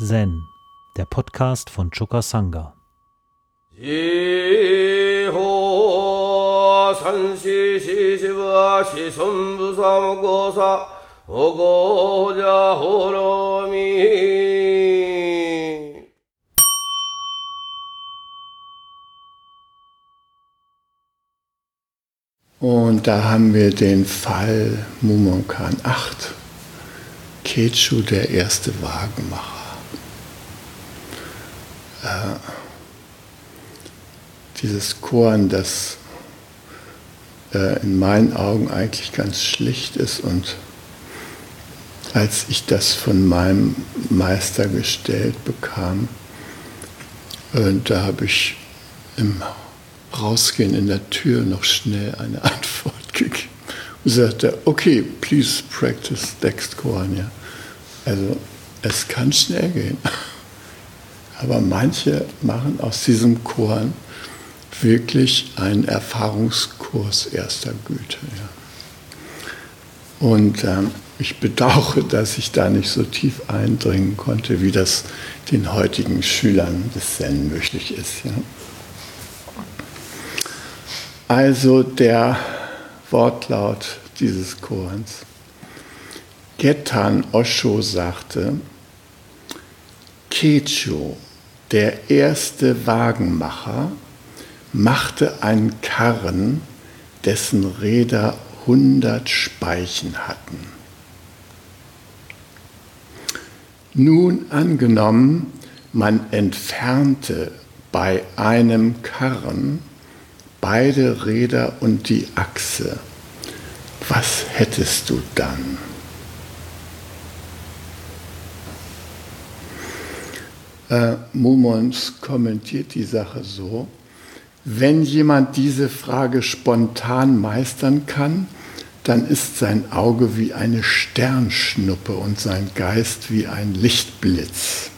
Zen, der Podcast von Choka Sangha. Und da haben wir den Fall Mumonkan 8, Kechu, der erste Wagenmacher. Äh, dieses Korn, das äh, in meinen Augen eigentlich ganz schlicht ist und als ich das von meinem Meister gestellt bekam, äh, da habe ich im Rausgehen in der Tür noch schnell eine Antwort gegeben und sagte, okay, please practice Dextkorn. Ja. Also es kann schnell gehen. Aber manche machen aus diesem Korn wirklich einen Erfahrungskurs erster Güte. Ja. Und ähm, ich bedauere, dass ich da nicht so tief eindringen konnte, wie das den heutigen Schülern des Zen möglich ist. Ja. Also der Wortlaut dieses Korans. Getan Osho sagte, Kecho, der erste Wagenmacher, machte einen Karren, dessen Räder hundert Speichen hatten. Nun angenommen, man entfernte bei einem Karren beide Räder und die Achse, was hättest du dann? Äh, Mumons kommentiert die Sache so, wenn jemand diese Frage spontan meistern kann, dann ist sein Auge wie eine Sternschnuppe und sein Geist wie ein Lichtblitz.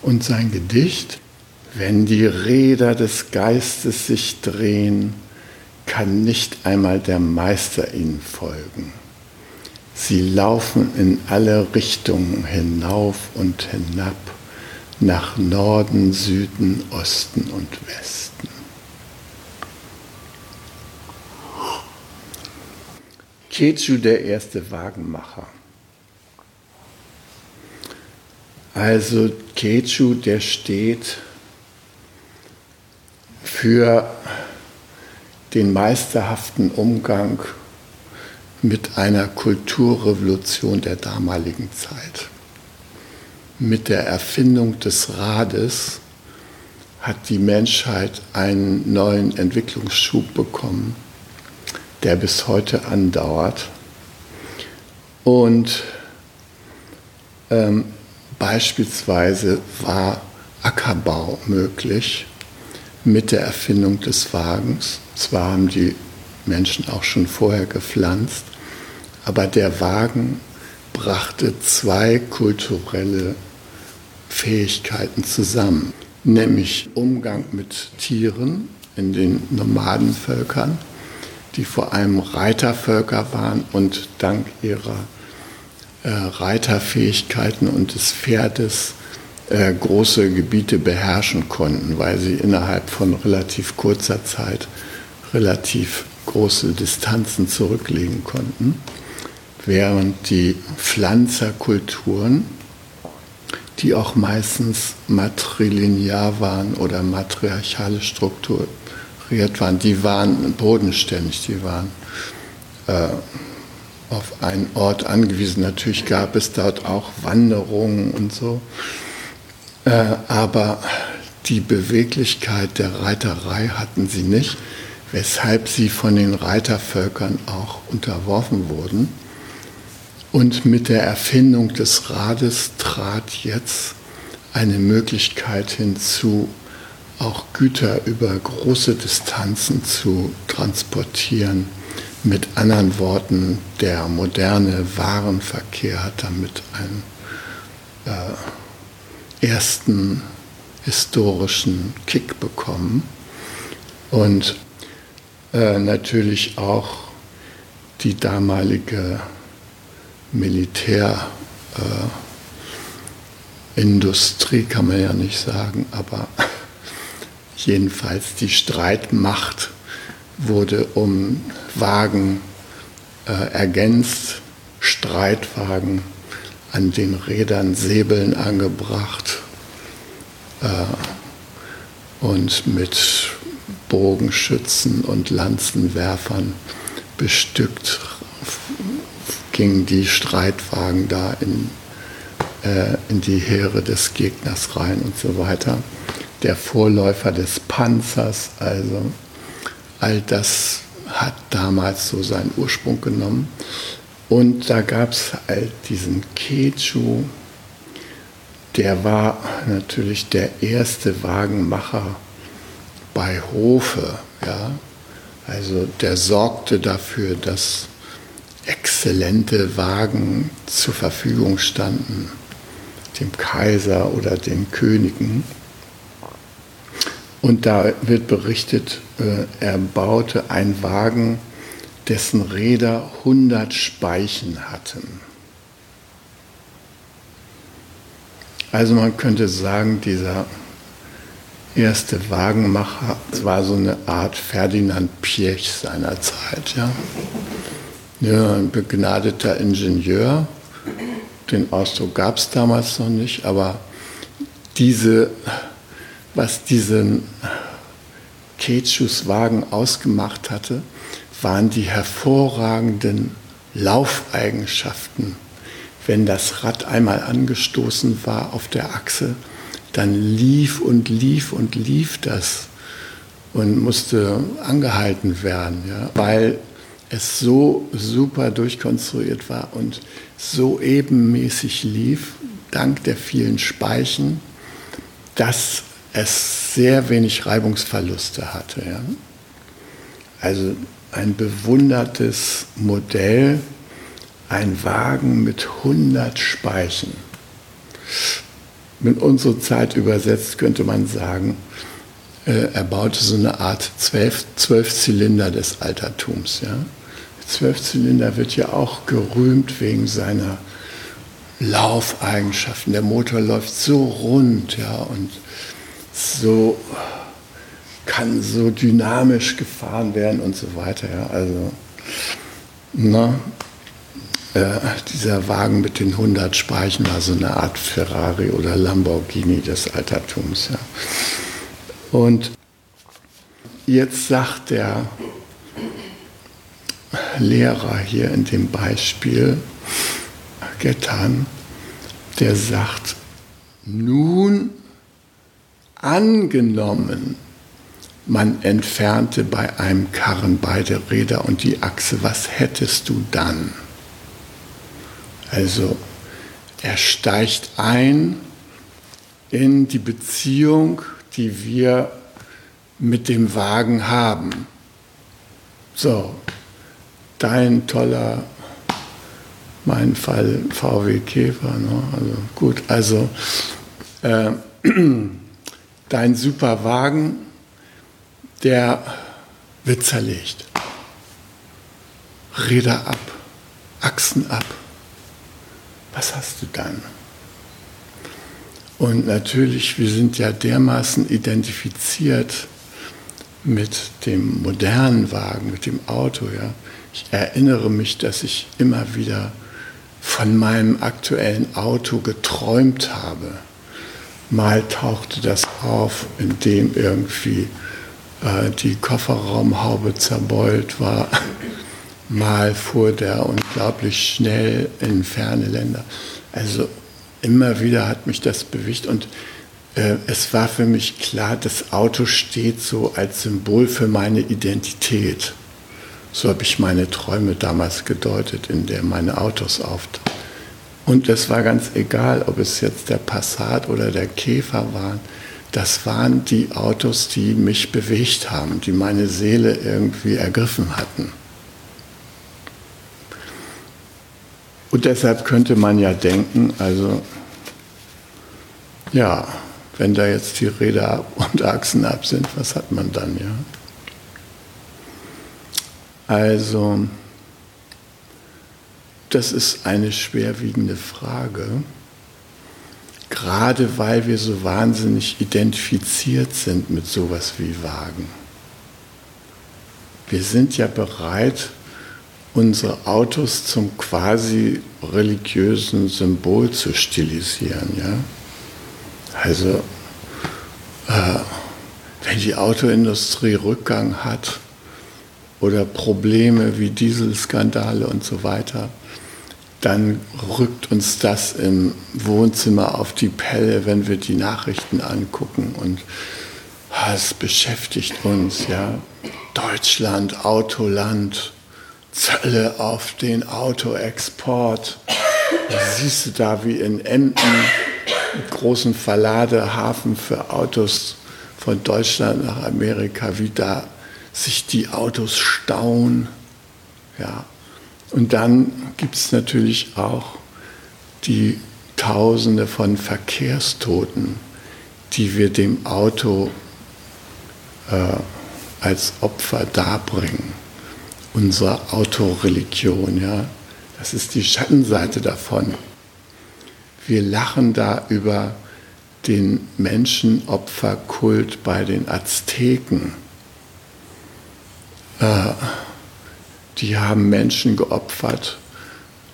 Und sein Gedicht, wenn die Räder des Geistes sich drehen, kann nicht einmal der Meister ihnen folgen. Sie laufen in alle Richtungen hinauf und hinab, nach Norden, Süden, Osten und Westen. Kechu, der erste Wagenmacher. Also Kechu, der steht für den meisterhaften Umgang mit einer Kulturrevolution der damaligen Zeit. Mit der Erfindung des Rades hat die Menschheit einen neuen Entwicklungsschub bekommen, der bis heute andauert. Und ähm, beispielsweise war Ackerbau möglich mit der Erfindung des Wagens. Zwar haben die Menschen auch schon vorher gepflanzt, aber der Wagen brachte zwei kulturelle Fähigkeiten zusammen, nämlich Umgang mit Tieren in den Nomadenvölkern, die vor allem Reitervölker waren und dank ihrer äh, Reiterfähigkeiten und des Pferdes äh, große Gebiete beherrschen konnten, weil sie innerhalb von relativ kurzer Zeit relativ große Distanzen zurücklegen konnten, während die Pflanzerkulturen, die auch meistens matrilinear waren oder matriarchalisch strukturiert waren, die waren bodenständig, die waren äh, auf einen Ort angewiesen. Natürlich gab es dort auch Wanderungen und so, äh, aber die Beweglichkeit der Reiterei hatten sie nicht weshalb sie von den Reitervölkern auch unterworfen wurden. Und mit der Erfindung des Rades trat jetzt eine Möglichkeit hinzu, auch Güter über große Distanzen zu transportieren. Mit anderen Worten, der moderne Warenverkehr hat damit einen äh, ersten historischen Kick bekommen. Und äh, natürlich auch die damalige Militärführung Industrie kann man ja nicht sagen, aber jedenfalls die Streitmacht wurde um Wagen äh, ergänzt, Streitwagen an den Rädern Säbeln angebracht äh, und mit Bogenschützen und Lanzenwerfern bestückt gingen die Streitwagen da in, äh, in die Heere des Gegners rein und so weiter. Der Vorläufer des Panzers, also all das hat damals so seinen Ursprung genommen. Und da gab es halt diesen Kechu, der war natürlich der erste Wagenmacher bei Hofe. Ja? Also der sorgte dafür, dass exzellente Wagen zur Verfügung standen, dem Kaiser oder den Königen. Und da wird berichtet, äh, er baute einen Wagen, dessen Räder 100 Speichen hatten. Also man könnte sagen, dieser erste Wagenmacher war so eine Art Ferdinand Piech seiner Zeit. Ja? Ja, ein begnadeter Ingenieur. Den Ausdruck gab es damals noch nicht, aber diese, was diesen Ketschus-Wagen ausgemacht hatte, waren die hervorragenden Laufeigenschaften. Wenn das Rad einmal angestoßen war auf der Achse, dann lief und lief und lief das und musste angehalten werden, ja, weil es so super durchkonstruiert war und so ebenmäßig lief, dank der vielen Speichen, dass es sehr wenig Reibungsverluste hatte. Ja. Also ein bewundertes Modell, ein Wagen mit 100 Speichen. In unsere Zeit übersetzt könnte man sagen, äh, er baute so eine Art zwölf, zwölf Zylinder des Altertums. Ja. Zwölfzylinder wird ja auch gerühmt wegen seiner Laufeigenschaften. Der Motor läuft so rund, ja, und so kann so dynamisch gefahren werden und so weiter. Ja. Also, na, äh, dieser Wagen mit den 100 Speichen war so eine Art Ferrari oder Lamborghini des Altertums. Ja. Und jetzt sagt der Lehrer hier in dem Beispiel, Getan, der sagt, nun angenommen, man entfernte bei einem Karren beide Räder und die Achse, was hättest du dann? Also er steigt ein in die Beziehung, die wir mit dem Wagen haben. So, dein toller, mein Fall VW Käfer. Ne? Also gut, also äh, dein super Wagen, der wird zerlegt. Räder ab, Achsen ab. Was hast du dann? Und natürlich, wir sind ja dermaßen identifiziert mit dem modernen Wagen, mit dem Auto, ja, ich erinnere mich, dass ich immer wieder von meinem aktuellen Auto geträumt habe. Mal tauchte das auf, indem irgendwie äh, die Kofferraumhaube zerbeult war. Mal fuhr der unglaublich schnell in ferne Länder. Also immer wieder hat mich das bewegt und äh, es war für mich klar, das Auto steht so als Symbol für meine Identität. So habe ich meine Träume damals gedeutet, in der meine Autos auftauchen. Und es war ganz egal, ob es jetzt der Passat oder der Käfer waren. Das waren die Autos, die mich bewegt haben, die meine Seele irgendwie ergriffen hatten. Und deshalb könnte man ja denken, also ja, wenn da jetzt die Räder und Achsen ab sind, was hat man dann, ja? Also, das ist eine schwerwiegende Frage, gerade weil wir so wahnsinnig identifiziert sind mit sowas wie Wagen. Wir sind ja bereit, unsere Autos zum quasi religiösen Symbol zu stilisieren. Ja? Also, äh, wenn die Autoindustrie Rückgang hat oder Probleme wie Dieselskandale und so weiter, dann rückt uns das im Wohnzimmer auf die Pelle, wenn wir die Nachrichten angucken und ah, es beschäftigt uns, ja. Deutschland, Autoland, Zölle auf den Autoexport. siehst du da wie in Emden, großen Verladehafen für Autos von Deutschland nach Amerika, wie da sich die Autos stauen. Ja. Und dann gibt es natürlich auch die Tausende von Verkehrstoten, die wir dem Auto äh, als Opfer darbringen. Unsere Autoreligion, ja, das ist die Schattenseite davon. Wir lachen da über den Menschenopferkult bei den Azteken. Äh, die haben Menschen geopfert,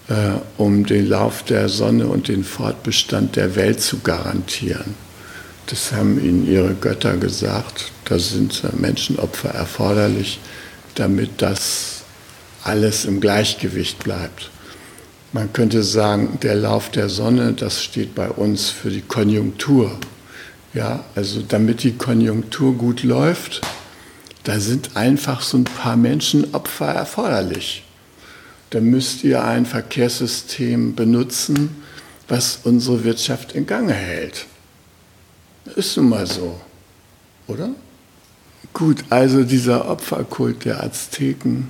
äh, um den Lauf der Sonne und den Fortbestand der Welt zu garantieren. Das haben ihnen ihre Götter gesagt. Da sind Menschenopfer erforderlich, damit das alles im Gleichgewicht bleibt. Man könnte sagen, der Lauf der Sonne, das steht bei uns für die Konjunktur. Ja, also damit die Konjunktur gut läuft, da sind einfach so ein paar Menschenopfer erforderlich. Da müsst ihr ein Verkehrssystem benutzen, was unsere Wirtschaft in Gange hält. Ist nun mal so, oder? Gut, also dieser Opferkult der Azteken,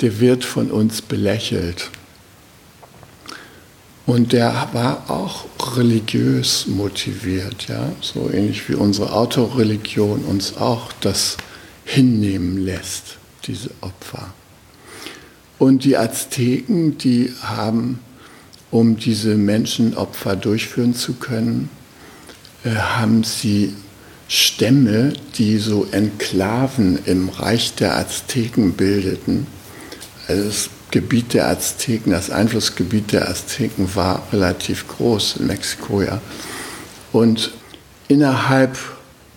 der wird von uns belächelt. Und der war auch religiös motiviert, ja, so ähnlich wie unsere Autoreligion uns auch das hinnehmen lässt, diese Opfer. Und die Azteken, die haben, um diese Menschenopfer durchführen zu können, äh, haben sie Stämme, die so Enklaven im Reich der Azteken bildeten. Also es Gebiet der Azteken, das Einflussgebiet der Azteken war relativ groß in Mexiko, ja. Und innerhalb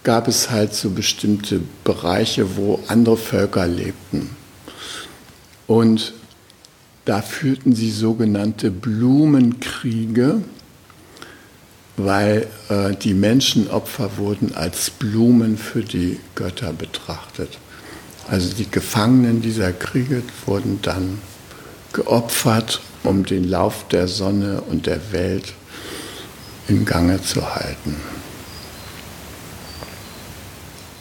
gab es halt so bestimmte Bereiche, wo andere Völker lebten. Und da führten sie sogenannte Blumenkriege, weil äh, die Menschenopfer wurden als Blumen für die Götter betrachtet. Also die Gefangenen dieser Kriege wurden dann geopfert, um den Lauf der Sonne und der Welt im Gange zu halten.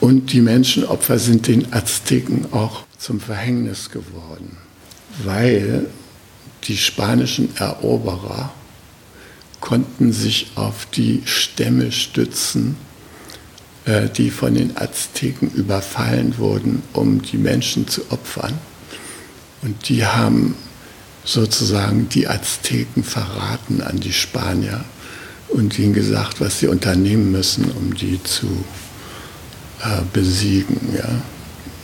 Und die Menschenopfer sind den Azteken auch zum Verhängnis geworden, weil die spanischen Eroberer konnten sich auf die Stämme stützen, äh, die von den Azteken überfallen wurden, um die Menschen zu opfern. Und die haben sozusagen die Azteken verraten an die Spanier und ihnen gesagt, was sie unternehmen müssen, um die zu äh, besiegen. Ja?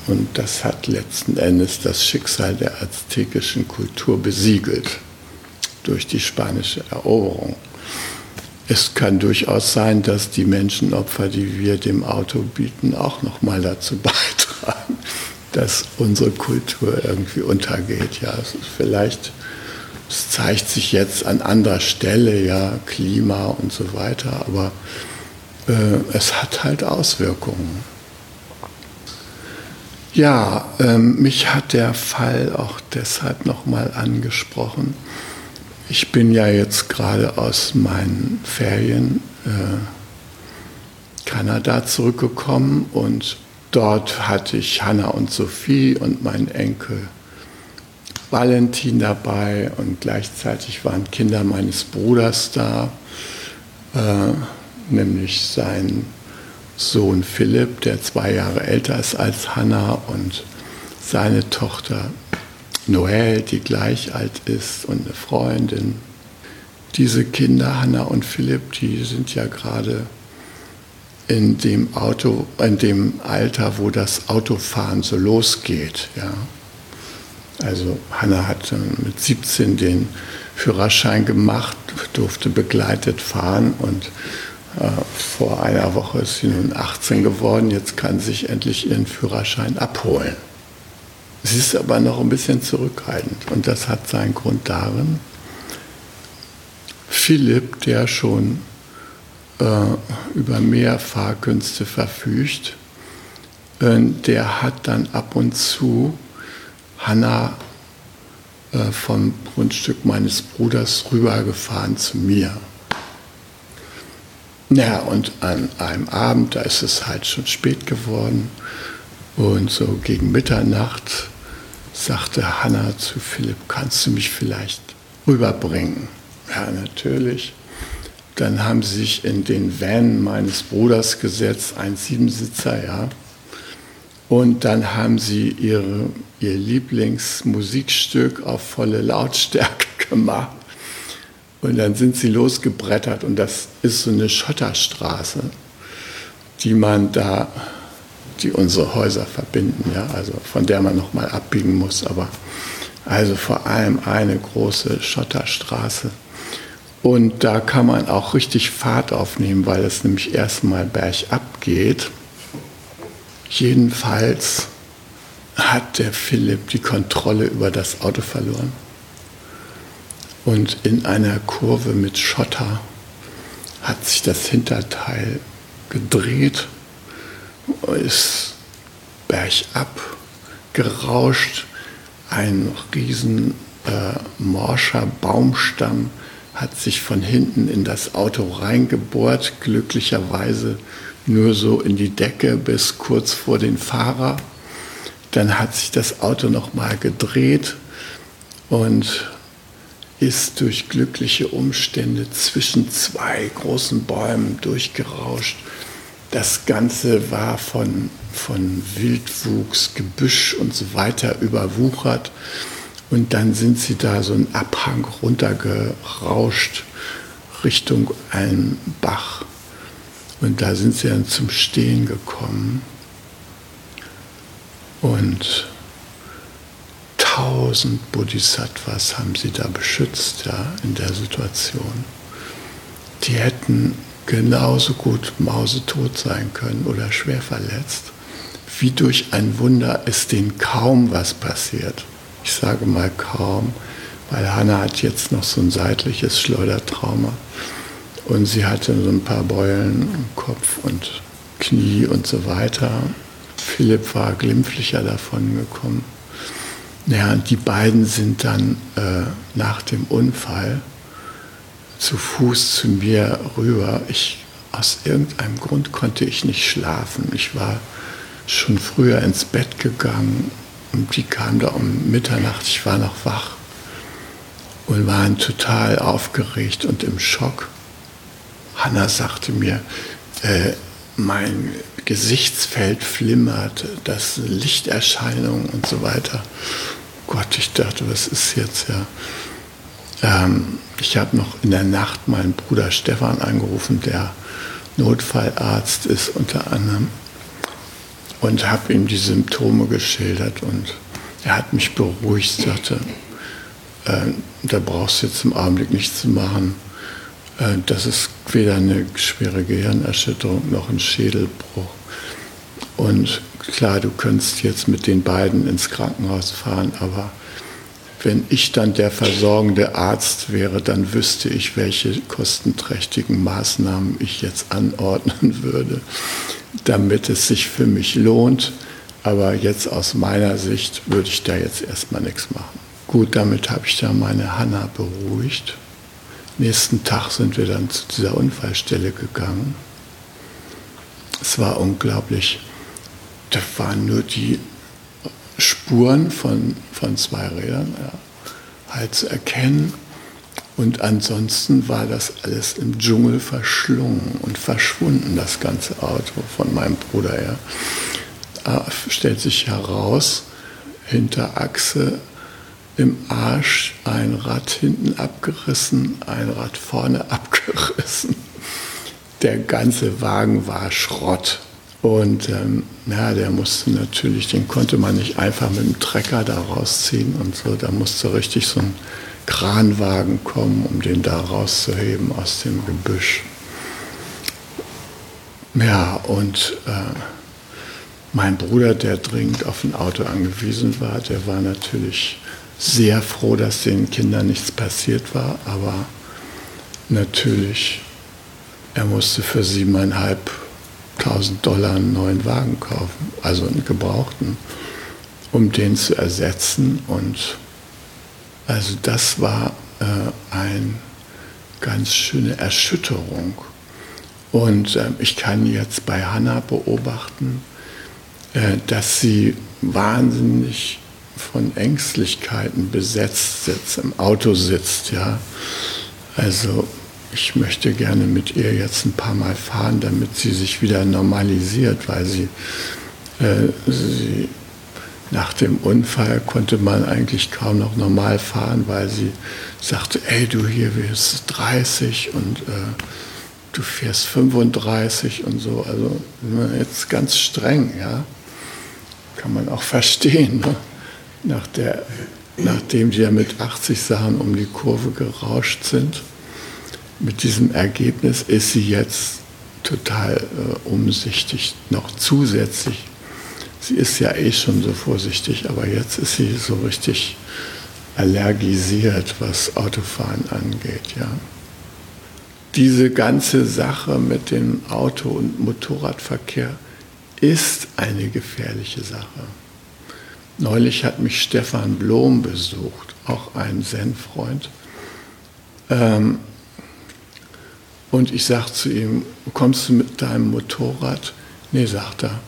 Und das hat letzten Endes das Schicksal der aztekischen Kultur besiegelt durch die spanische Eroberung. Es kann durchaus sein, dass die Menschenopfer, die wir dem Auto bieten, auch noch mal dazu beitragen, dass unsere Kultur irgendwie untergeht. Ja, es ist vielleicht, es zeigt sich jetzt an anderer Stelle, ja, Klima und so weiter, aber äh, es hat halt Auswirkungen. Ja, ähm, mich hat der Fall auch deshalb nochmal angesprochen. Ich bin ja jetzt gerade aus meinen Ferien äh, Kanada zurückgekommen und Dort hatte ich Hanna und Sophie und meinen Enkel Valentin dabei und gleichzeitig waren Kinder meines Bruders da, äh, nämlich sein Sohn Philipp, der zwei Jahre älter ist als Hanna und seine Tochter Noël, die gleich alt ist und eine Freundin. diese Kinder, Hanna und Philipp, die sind ja gerade in dem Auto, in dem Alter, wo das Autofahren so losgeht. Ja. Also Hanna hat mit 17 den Führerschein gemacht, durfte begleitet fahren und äh, vor einer Woche ist sie nun 18 geworden. Jetzt kann sie sich endlich ihren Führerschein abholen. Sie ist aber noch ein bisschen zurückhaltend und das hat seinen Grund darin, Philipp, der schon äh, über mehr Fahrkünste verfügt, äh, der hat dann ab und zu Hanna äh, vom Grundstück meines Bruders rübergefahren zu mir. Ja, und an einem Abend, da ist es halt schon spät geworden, und so gegen Mitternacht sagte Hanna zu Philipp, kannst du mich vielleicht rüberbringen? Ja, natürlich. Dann haben sie sich in den Van meines Bruders gesetzt, ein Siebensitzer, ja. Und dann haben sie ihre, ihr Lieblingsmusikstück auf volle Lautstärke gemacht. Und dann sind sie losgebrettert und das ist so eine Schotterstraße, die man da, die unsere Häuser verbinden, ja, also von der man nochmal abbiegen muss, aber also vor allem eine große Schotterstraße. Und da kann man auch richtig Fahrt aufnehmen, weil es nämlich erstmal bergab geht. Jedenfalls hat der Philipp die Kontrolle über das Auto verloren. Und in einer Kurve mit Schotter hat sich das Hinterteil gedreht, ist bergab gerauscht, ein riesen äh, morscher Baumstamm hat sich von hinten in das Auto reingebohrt, glücklicherweise nur so in die Decke bis kurz vor den Fahrer. Dann hat sich das Auto nochmal gedreht und ist durch glückliche Umstände zwischen zwei großen Bäumen durchgerauscht. Das Ganze war von, von Wildwuchs, Gebüsch und so weiter überwuchert. Und dann sind sie da so einen Abhang runtergerauscht Richtung einem Bach. Und da sind sie dann zum Stehen gekommen. Und tausend Bodhisattvas haben sie da beschützt ja, in der Situation. Die hätten genauso gut mausetot sein können oder schwer verletzt. Wie durch ein Wunder ist denen kaum was passiert ich sage mal kaum, weil Hanna hat jetzt noch so ein seitliches Schleudertrauma und sie hatte so ein paar Beulen im Kopf und Knie und so weiter. Philipp war glimpflicher davon gekommen. Naja, die beiden sind dann äh, nach dem Unfall zu Fuß zu mir rüber. Ich, aus irgendeinem Grund konnte ich nicht schlafen. Ich war schon früher ins Bett gegangen und die kamen da um Mitternacht, ich war noch wach und waren total aufgeregt und im Schock. Hanna sagte mir, äh, mein Gesichtsfeld flimmert, das Lichterscheinungen und so weiter. Gott, ich dachte, was ist jetzt ja? Ähm, ich habe noch in der Nacht meinen Bruder Stefan angerufen, der Notfallarzt ist unter anderem und habe ihm die Symptome geschildert und er hat mich beruhigt, sagte, äh, da brauchst du jetzt im Augenblick nichts zu machen. Äh, das ist weder eine schwere Gehirnerschütterung noch ein Schädelbruch. Und klar, du könntest jetzt mit den beiden ins Krankenhaus fahren, aber wenn ich dann der versorgende Arzt wäre, dann wüsste ich, welche kostenträchtigen Maßnahmen ich jetzt anordnen würde damit es sich für mich lohnt. Aber jetzt aus meiner Sicht würde ich da jetzt erstmal nichts machen. Gut, damit habe ich da meine Hanna beruhigt. Nächsten Tag sind wir dann zu dieser Unfallstelle gegangen. Es war unglaublich. Da waren nur die Spuren von, von zwei Rädern ja, halt zu erkennen. Und ansonsten war das alles im Dschungel verschlungen und verschwunden, das ganze Auto von meinem Bruder her. Da stellt sich heraus, hinter Achse im Arsch, ein Rad hinten abgerissen, ein Rad vorne abgerissen. Der ganze Wagen war Schrott. Und ähm, ja, der musste natürlich, den konnte man nicht einfach mit dem Trecker da rausziehen und so. Da musste richtig so ein Kranwagen kommen, um den da rauszuheben aus dem Gebüsch. Ja, und äh, mein Bruder, der dringend auf ein Auto angewiesen war, der war natürlich sehr froh, dass den Kindern nichts passiert war, aber natürlich, er musste für siebeneinhalb 1000 Dollar einen neuen Wagen kaufen, also einen gebrauchten, um den zu ersetzen. Und also das war äh, eine ganz schöne Erschütterung. Und äh, ich kann jetzt bei Hannah beobachten, äh, dass sie wahnsinnig von Ängstlichkeiten besetzt sitzt, im Auto sitzt, ja. Also ich möchte gerne mit ihr jetzt ein paar Mal fahren, damit sie sich wieder normalisiert, weil sie, äh, sie nach dem Unfall konnte man eigentlich kaum noch normal fahren, weil sie sagte, ey du hier bist 30 und äh, du fährst 35 und so. Also jetzt ganz streng, ja. Kann man auch verstehen. Ne? Nach der, nachdem die ja mit 80 Sachen um die Kurve gerauscht sind mit diesem Ergebnis ist sie jetzt total äh, umsichtig, noch zusätzlich. Sie ist ja eh schon so vorsichtig, aber jetzt ist sie so richtig allergisiert, was Autofahren angeht. Ja. Diese ganze Sache mit dem Auto- und Motorradverkehr ist eine gefährliche Sache. Neulich hat mich Stefan Blom besucht, auch ein Zen-Freund. Ähm, und ich sage zu ihm, kommst du mit deinem Motorrad? Nee, sagt er,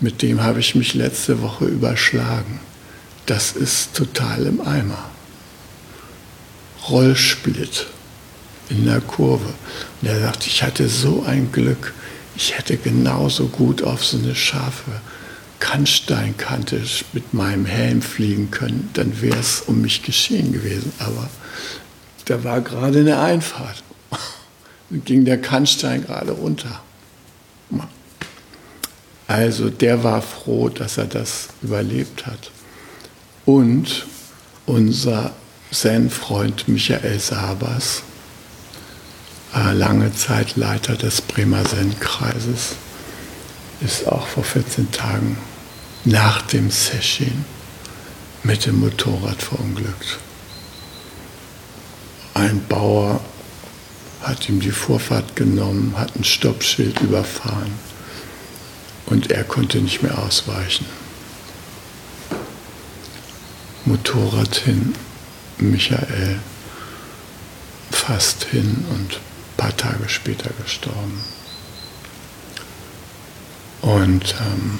mit dem habe ich mich letzte Woche überschlagen. Das ist total im Eimer. Rollsplit in der Kurve. Und er sagt, ich hatte so ein Glück, ich hätte genauso gut auf so eine scharfe Kannsteinkante mit meinem Helm fliegen können, dann wäre es um mich geschehen gewesen. Aber da war gerade eine Einfahrt ging der Kannstein gerade runter. Also der war froh, dass er das überlebt hat. Und unser Zen-Freund Michael Sabas, äh, lange Zeit Leiter des Bremer Zen-Kreises, ist auch vor 14 Tagen nach dem Session mit dem Motorrad verunglückt. Ein Bauer hat ihm die Vorfahrt genommen, hat ein Stoppschild überfahren und er konnte nicht mehr ausweichen. Motorrad hin, Michael fast hin und ein paar Tage später gestorben. Und ähm,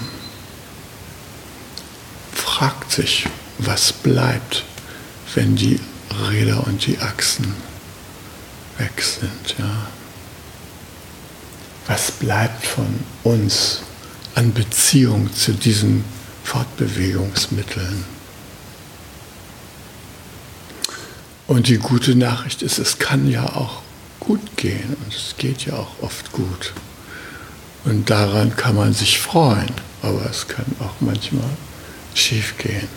fragt sich, was bleibt, wenn die Räder und die Achsen weg sind. Ja. Was bleibt von uns an Beziehung zu diesen Fortbewegungsmitteln? Und die gute Nachricht ist, es kann ja auch gut gehen und es geht ja auch oft gut. Und daran kann man sich freuen, aber es kann auch manchmal schief gehen.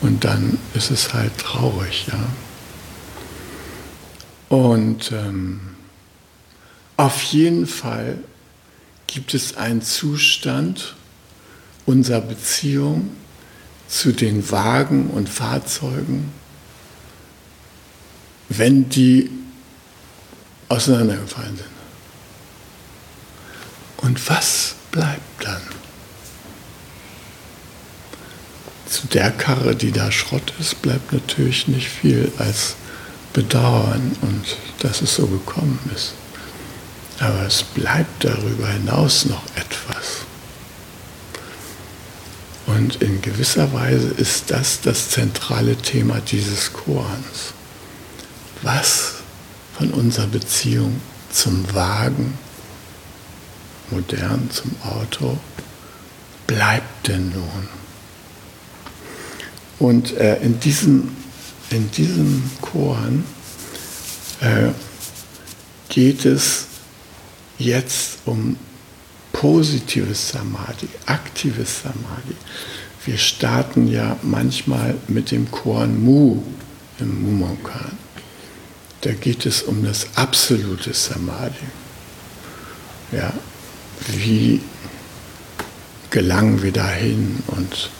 Und dann ist es halt traurig, ja. Und ähm, auf jeden Fall gibt es einen Zustand unserer Beziehung zu den Wagen und Fahrzeugen, wenn die auseinandergefallen sind. Und was bleibt dann? Zu der Karre, die da Schrott ist, bleibt natürlich nicht viel als bedauern und dass es so gekommen ist. Aber es bleibt darüber hinaus noch etwas. Und in gewisser Weise ist das das zentrale Thema dieses Korans. Was von unserer Beziehung zum Wagen, modern zum Auto, bleibt denn nun? Und äh, in diesem, in diesem Koran äh, geht es jetzt um positives Samadhi, aktives Samadhi. Wir starten ja manchmal mit dem Koran Mu im Mumonkan. Da geht es um das absolute Samadhi. Ja, wie gelangen wir dahin und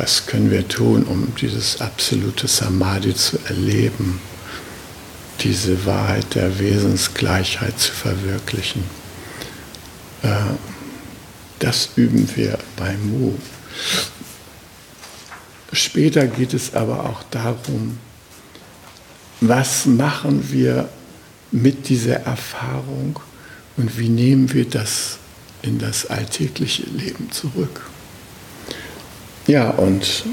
was können wir tun, um dieses absolute Samadhi zu erleben, diese Wahrheit der Wesensgleichheit zu verwirklichen. Äh, das üben wir bei Mu. Später geht es aber auch darum, was machen wir mit dieser Erfahrung und wie nehmen wir das in das alltägliche Leben zurück. Ja, und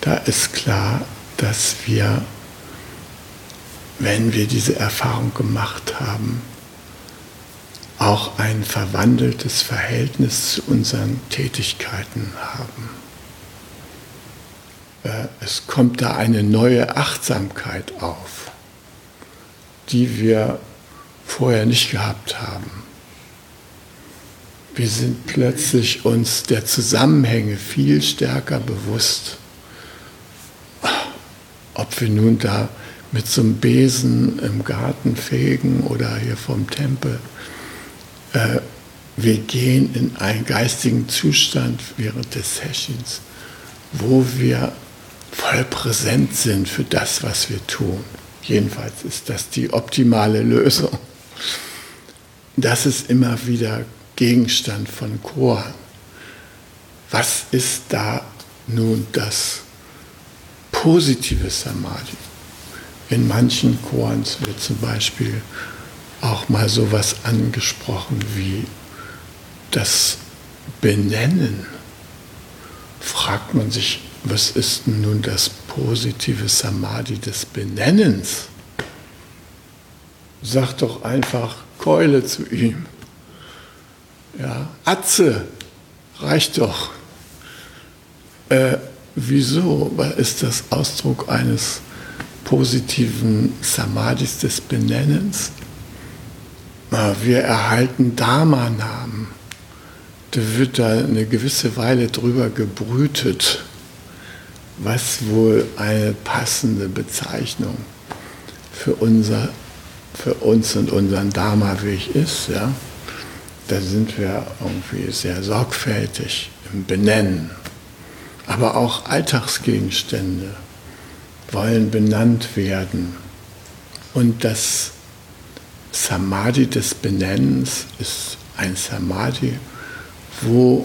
da ist klar, dass wir, wenn wir diese Erfahrung gemacht haben, auch ein verwandeltes Verhältnis zu unseren Tätigkeiten haben. Äh, es kommt da eine neue Achtsamkeit auf, die wir vorher nicht gehabt haben. Wir sind plötzlich uns der Zusammenhänge viel stärker bewusst. Ob wir nun da mit so einem Besen im Garten fegen oder hier vom Tempel. Äh, wir gehen in einen geistigen Zustand während des Sessions, wo wir voll präsent sind für das, was wir tun. Jedenfalls ist das die optimale Lösung. Das ist immer wieder Gegenstand von Chor. Was ist da nun das positive Samadhi? In manchen Chorens wird zum Beispiel auch mal sowas angesprochen wie das Benennen. Fragt man sich, was ist nun das positive Samadhi des Benennens? Sag doch einfach Keule zu ihm. Ja, Atze, reicht doch. Äh, wieso ist das Ausdruck eines positiven Samadhis des Benennens? Wir erhalten Dharma-Namen. Da wird da eine gewisse Weile drüber gebrütet, was wohl eine passende Bezeichnung für, unser, für uns und unseren Dharma-Weg ist. Ja? Da sind wir irgendwie sehr sorgfältig im Benennen. Aber auch Alltagsgegenstände wollen benannt werden. Und das Samadhi des Benennens ist ein Samadhi, wo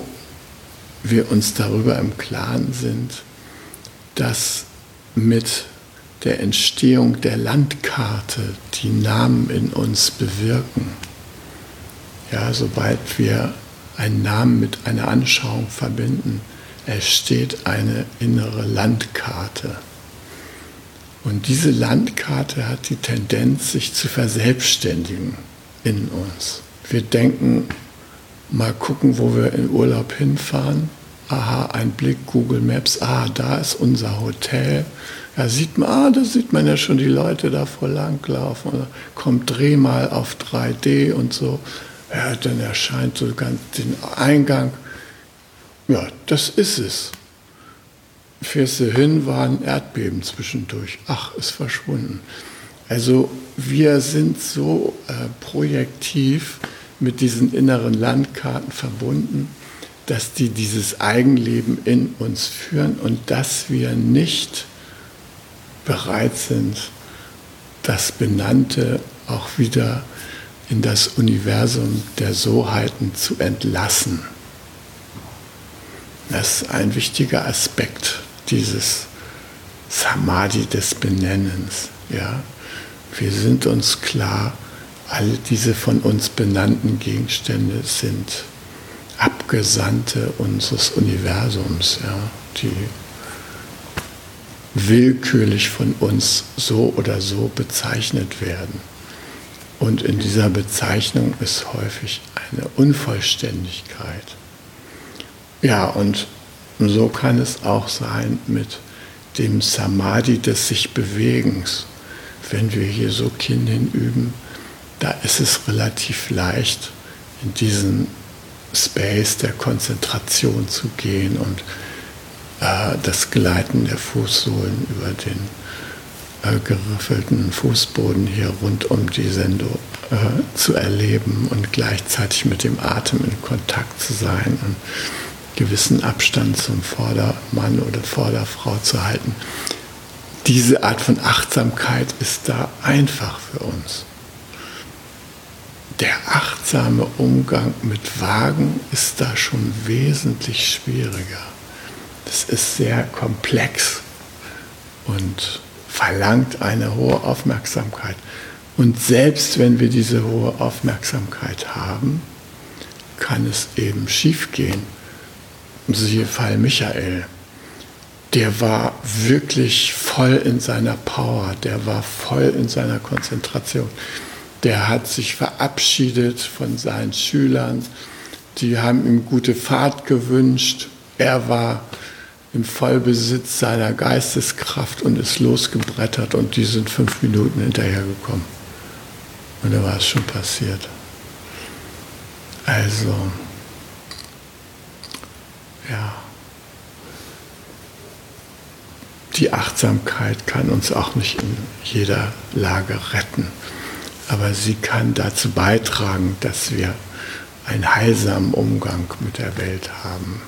wir uns darüber im Klaren sind, dass mit der Entstehung der Landkarte die Namen in uns bewirken. Ja, sobald wir einen Namen mit einer Anschauung verbinden, entsteht eine innere Landkarte. Und diese Landkarte hat die Tendenz, sich zu verselbstständigen in uns. Wir denken, mal gucken, wo wir in Urlaub hinfahren. Aha, ein Blick, Google Maps, ah, da ist unser Hotel. Ja, sieht man, ah, da sieht man ja schon die Leute da vor langlaufen. Kommt, dreh mal auf 3D und so. Ja, dann erscheint so ganz den Eingang. Ja, das ist es fährst du hin, war ein Erdbeben zwischendurch. Ach, ist verschwunden. Also wir sind so äh, projektiv mit diesen inneren Landkarten verbunden, dass die dieses Eigenleben in uns führen und dass wir nicht bereit sind, das Benannte auch wieder in das Universum der Soheiten zu entlassen. Das ist ein wichtiger Aspekt dieses Samadhi des Benennens. Ja? Wir sind uns klar, all diese von uns benannten Gegenstände sind Abgesandte unseres Universums, ja? die willkürlich von uns so oder so bezeichnet werden. Und in dieser Bezeichnung ist häufig eine Unvollständigkeit. Ja, und so kann es auch sein mit dem Samadhi des sich Bewegens. Wenn wir hier so Kinn hinüben, da ist es relativ leicht, in diesen Space der Konzentration zu gehen und äh, das Gleiten der Fußsohlen über den äh, geriffelten Fußboden hier rund um die Sendo äh, zu erleben und gleichzeitig mit dem Atem in Kontakt zu sein und gewissen Abstand zum Vordermann oder Vorderfrau zu halten. Diese Art von Achtsamkeit ist da einfach für uns. Der achtsame Umgang mit Wagen ist da schon wesentlich schwieriger. Das ist sehr komplex und verlangt eine hohe Aufmerksamkeit. Und selbst wenn wir diese hohe Aufmerksamkeit haben, kann es eben schiefgehen. Siehe Fall Michael. Der war wirklich voll in seiner Power, der war voll in seiner Konzentration. Der hat sich verabschiedet von seinen Schülern, die haben ihm gute Fahrt gewünscht. Er war im Vollbesitz seiner Geisteskraft und ist losgebrettert und die sind fünf Minuten hinterhergekommen. Und da war es schon passiert. Also, ja, die Achtsamkeit kann uns auch nicht in jeder Lage retten, aber sie kann dazu beitragen, dass wir einen heilsamen Umgang mit der Welt haben.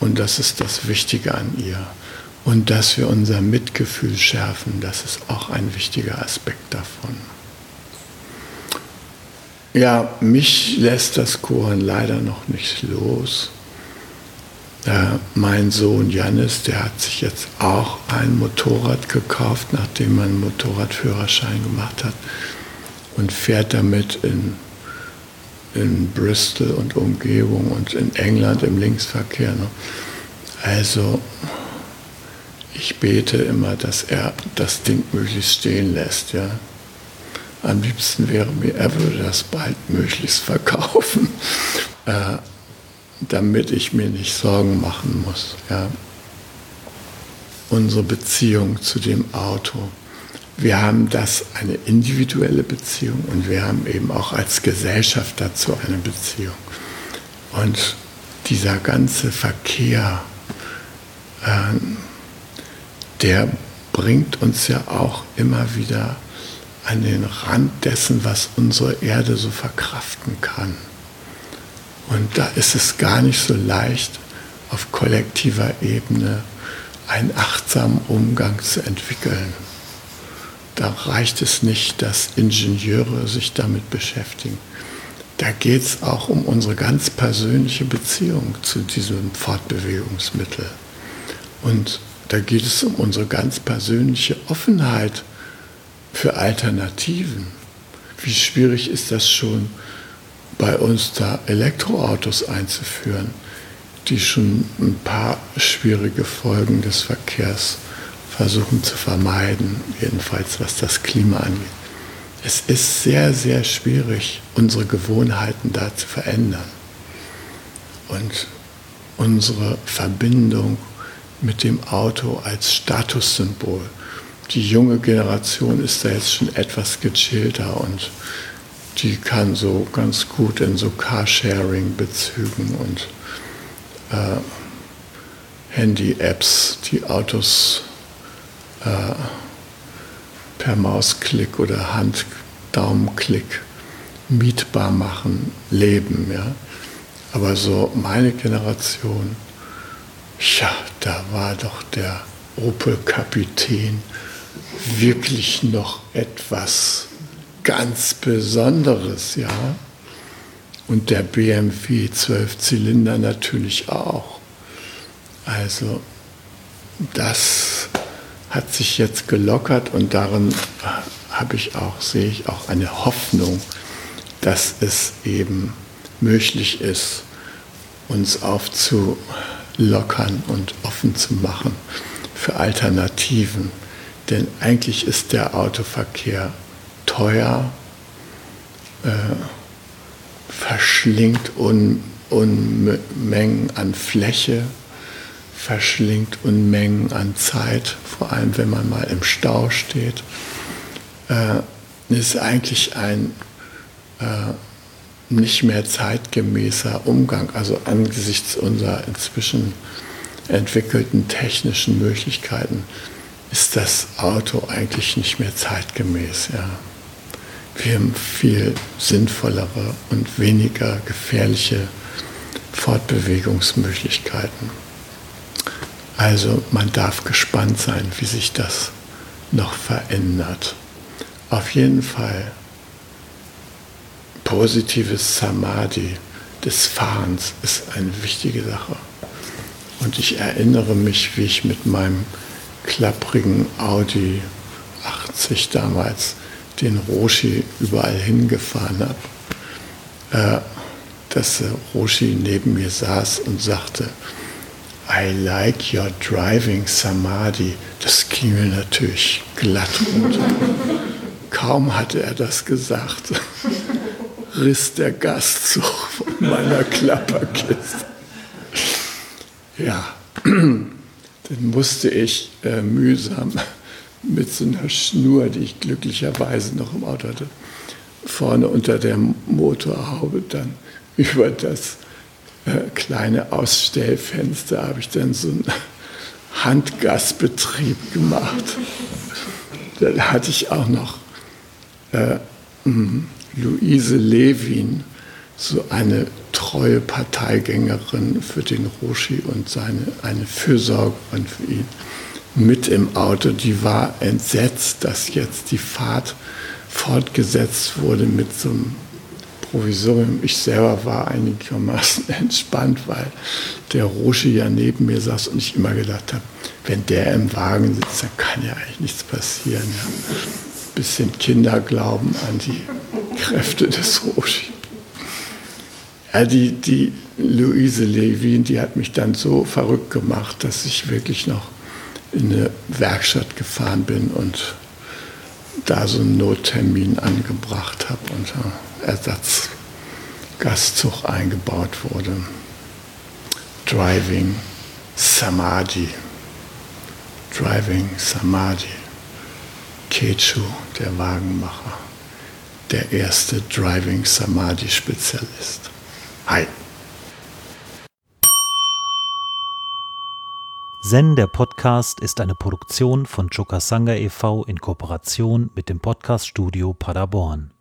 Und das ist das Wichtige an ihr. Und dass wir unser Mitgefühl schärfen, das ist auch ein wichtiger Aspekt davon. Ja, mich lässt das Koren leider noch nicht los. Äh, mein Sohn Janis, der hat sich jetzt auch ein Motorrad gekauft, nachdem man Motorradführerschein gemacht hat und fährt damit in in Bristol und Umgebung und in England im Linksverkehr. Ne? Also ich bete immer, dass er das Ding möglichst stehen lässt. Ja? Am liebsten wäre mir, er würde das bald möglichst verkaufen, äh, damit ich mir nicht Sorgen machen muss. Ja? Unsere Beziehung zu dem Auto wir haben das eine individuelle Beziehung und wir haben eben auch als Gesellschaft dazu eine Beziehung. Und dieser ganze Verkehr, äh, der bringt uns ja auch immer wieder an den Rand dessen, was unsere Erde so verkraften kann. Und da ist es gar nicht so leicht, auf kollektiver Ebene einen achtsamen Umgang zu entwickeln. Da reicht es nicht, dass Ingenieure sich damit beschäftigen. Da geht es auch um unsere ganz persönliche Beziehung zu diesem Fortbewegungsmittel. Und da geht es um unsere ganz persönliche Offenheit für Alternativen. Wie schwierig ist das schon, bei uns da Elektroautos einzuführen, die schon ein paar schwierige Folgen des Verkehrs versuchen zu vermeiden, jedenfalls was das Klima angeht. Es ist sehr, sehr schwierig, unsere Gewohnheiten da zu verändern. Und unsere Verbindung mit dem Auto als Statussymbol. Die junge Generation ist da jetzt schon etwas gechillter und die kann so ganz gut in so Carsharing-Bezügen und äh, Handy-Apps die Autos äh, per Mausklick oder Handdaumenklick mietbar machen, leben. Ja? Aber so meine Generation, ja, da war doch der Opel-Kapitän wirklich noch etwas ganz Besonderes, ja. Und der BMW 12 Zylinder natürlich auch. Also das hat sich jetzt gelockert und darin habe ich auch, sehe ich auch eine Hoffnung, dass es eben möglich ist, uns aufzulockern und offen zu machen für Alternativen. Denn eigentlich ist der Autoverkehr teuer, äh, verschlingt Un Unmengen an Fläche, verschlingt Unmengen an Zeit, vor allem wenn man mal im Stau steht. Äh, ist eigentlich ein äh, nicht mehr zeitgemäßer Umgang, also angesichts unserer inzwischen entwickelten technischen Möglichkeiten ist das Auto eigentlich nicht mehr zeitgemäß. Ja. Wir haben viel sinnvollere und weniger gefährliche Fortbewegungsmöglichkeiten. Also man darf gespannt sein, wie sich das noch verändert. Auf jeden Fall positives Samadhi des Fahrens ist eine wichtige Sache. Und ich erinnere mich, wie ich mit meinem klapprigen Audi 80 damals den Roshi überall hingefahren habe, äh, dass Roshi neben mir saß und sagte, I like your driving Samadhi. Das ging mir natürlich glatt runter. Kaum hatte er das gesagt, riss der Gastzug von meiner Klapperkiste. Ja, dann musste ich äh, mühsam mit so einer Schnur, die ich glücklicherweise noch im Auto hatte, vorne unter der Motorhaube dann über das kleine Ausstellfenster habe ich dann so einen Handgasbetrieb gemacht. Dann hatte ich auch noch äh, Luise Levin, so eine treue Parteigängerin für den Roshi und seine, eine Fürsorgerin für ihn mit im Auto. Die war entsetzt, dass jetzt die Fahrt fortgesetzt wurde mit so einem Provisorium. Ich selber war einigermaßen entspannt, weil der Roshi ja neben mir saß und ich immer gedacht habe, wenn der im Wagen sitzt, dann kann ja eigentlich nichts passieren. Ja. Bisschen Kinderglauben an die Kräfte des Roshi. Ja, die, die Luise Levin, die hat mich dann so verrückt gemacht, dass ich wirklich noch in eine Werkstatt gefahren bin und da so einen Nottermin angebracht habe und Ersatzgastzug eingebaut wurde. Driving Samadhi. Driving Samadhi. Kechu, der Wagenmacher. Der erste Driving Samadhi Spezialist. Hi. Zen, der Podcast, ist eine Produktion von Chokasanga e.V. in Kooperation mit dem Podcaststudio Paderborn.